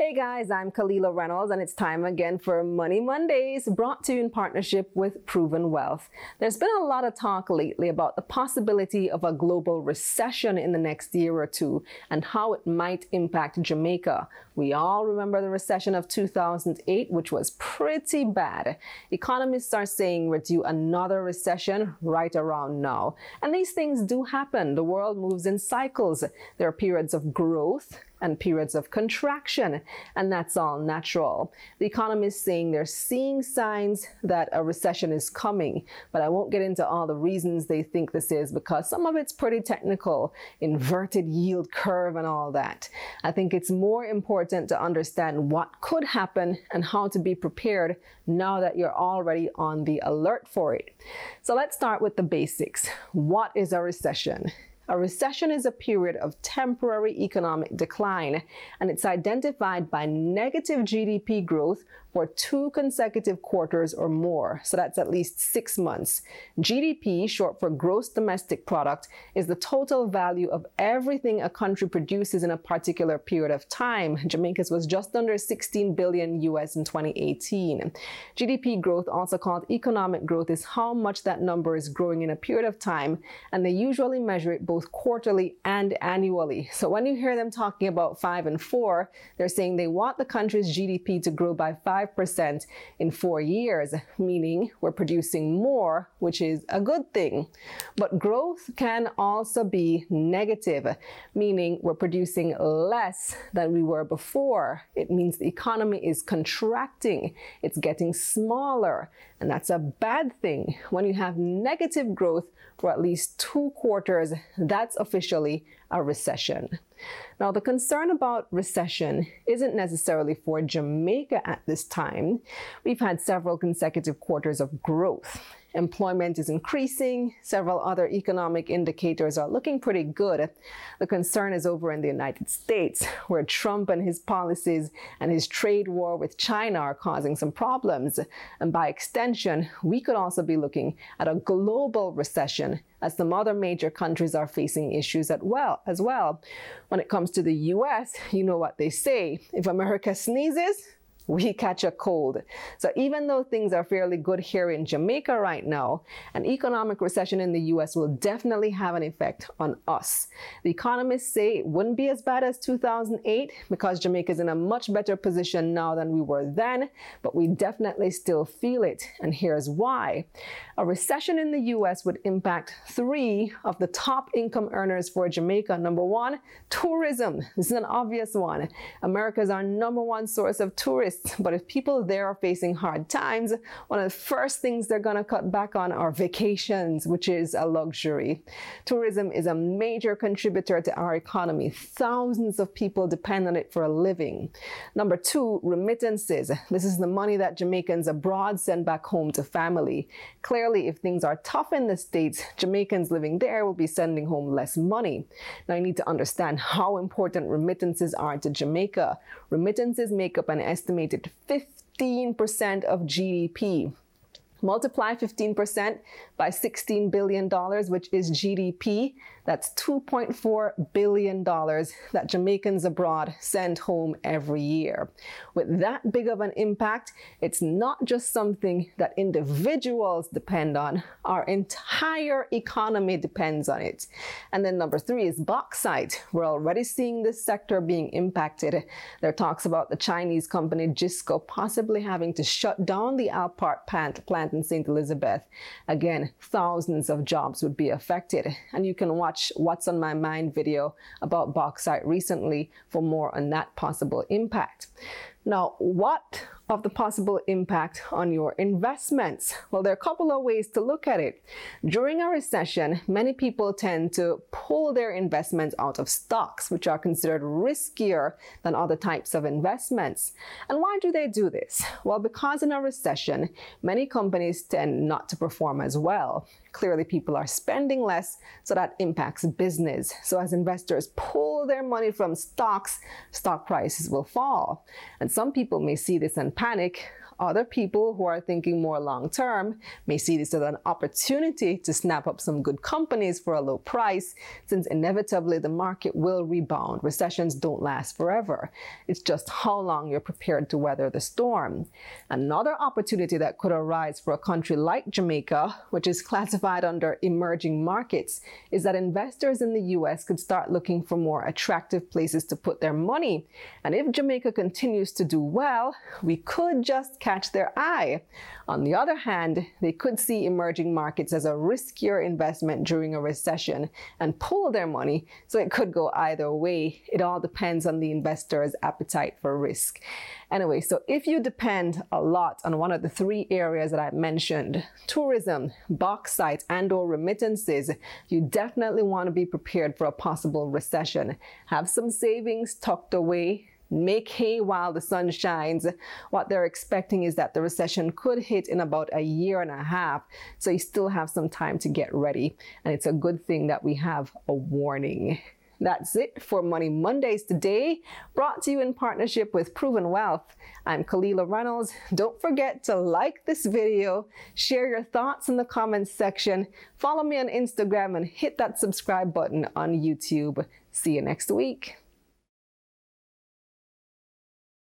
Hey guys, I'm Kalila Reynolds, and it's time again for Money Mondays, brought to you in partnership with Proven Wealth. There's been a lot of talk lately about the possibility of a global recession in the next year or two and how it might impact Jamaica. We all remember the recession of 2008, which was pretty bad. Economists are saying we're due another recession right around now. And these things do happen. The world moves in cycles. There are periods of growth and periods of contraction, and that's all natural. The economists saying they're seeing signs that a recession is coming, but I won't get into all the reasons they think this is because some of it's pretty technical, inverted yield curve and all that. I think it's more important to understand what could happen and how to be prepared now that you're already on the alert for it. So let's start with the basics. What is a recession? A recession is a period of temporary economic decline, and it's identified by negative GDP growth for two consecutive quarters or more. So that's at least six months. GDP, short for gross domestic product, is the total value of everything a country produces in a particular period of time. Jamaica's was just under 16 billion US in 2018. GDP growth, also called economic growth, is how much that number is growing in a period of time, and they usually measure it both quarterly and annually. So when you hear them talking about five and four, they're saying they want the country's GDP to grow by 5% in four years, meaning we're producing more, which is a good thing. But growth can also be negative, meaning we're producing less than we were before. It means the economy is contracting, it's getting smaller, and that's a bad thing. When you have negative growth for at least two quarters, that's officially a recession. Now, the concern about recession isn't necessarily for Jamaica at this time. We've had several consecutive quarters of growth. Employment is increasing. Several other economic indicators are looking pretty good. The concern is over in the United States, where Trump and his policies and his trade war with China are causing some problems. And by extension, we could also be looking at a global recession as some other major countries are facing issues as well, as well. When it comes to the US, you know what they say. If America sneezes, we catch a cold. So even though things are fairly good here in Jamaica right now, an economic recession in the US will definitely have an effect on us. The economists say it wouldn't be as bad as 2008 because Jamaica is in a much better position now than we were then, but we definitely still feel it. And here's why. A recession in the US would impact three of the top income earners for Jamaica. Number one, tourism. This is an obvious one. America is our number one source of tourists but if people there are facing hard times, one of the first things they're going to cut back on are vacations, which is a luxury. Tourism is a major contributor to our economy. Thousands of people depend on it for a living. Number two, remittances. This is the money that Jamaicans abroad send back home to family. Clearly, if things are tough in the States, Jamaicans living there will be sending home less money. Now, you need to understand how important remittances are to Jamaica. Remittances make up an estimated estimated 15% of GDP. Multiply 15% by $16 billion, which is GDP. That's $2.4 billion that Jamaicans abroad send home every year. With that big of an impact, it's not just something that individuals depend on, our entire economy depends on it. And then number three is bauxite. We're already seeing this sector being impacted. There are talks about the Chinese company JISCO possibly having to shut down the Alpart plant, plant in St. Elizabeth. Again, thousands of jobs would be affected. And you can watch What's on My Mind video about bauxite recently for more on that possible impact. Now, what of the possible impact on your investments? Well, there are a couple of ways to look at it. During a recession, many people tend to pull their investments out of stocks, which are considered riskier than other types of investments. And why do they do this? Well, because in a recession, many companies tend not to perform as well. Clearly, people are spending less, so that impacts business. So, as investors pull their money from stocks, stock prices will fall. And some people may see this and panic. Other people who are thinking more long term may see this as an opportunity to snap up some good companies for a low price, since inevitably the market will rebound. Recessions don't last forever. It's just how long you're prepared to weather the storm. Another opportunity that could arise for a country like Jamaica, which is classified under emerging markets, is that investors in the US could start looking for more attractive places to put their money. And if Jamaica continues to do well, we could just catch their eye. On the other hand, they could see emerging markets as a riskier investment during a recession and pull their money, so it could go either way. It all depends on the investor's appetite for risk. Anyway, so if you depend a lot on one of the three areas that I mentioned, tourism, bauxite, and or remittances, you definitely want to be prepared for a possible recession. Have some savings tucked away, make hay while the sun shines. What they're expecting is that the recession could hit in about a year and a half. So you still have some time to get ready. And it's a good thing that we have a warning. That's it for Money Mondays today, brought to you in partnership with Proven Wealth. I'm Kalila Reynolds. Don't forget to like this video, share your thoughts in the comments section, follow me on Instagram, and hit that subscribe button on YouTube. See you next week.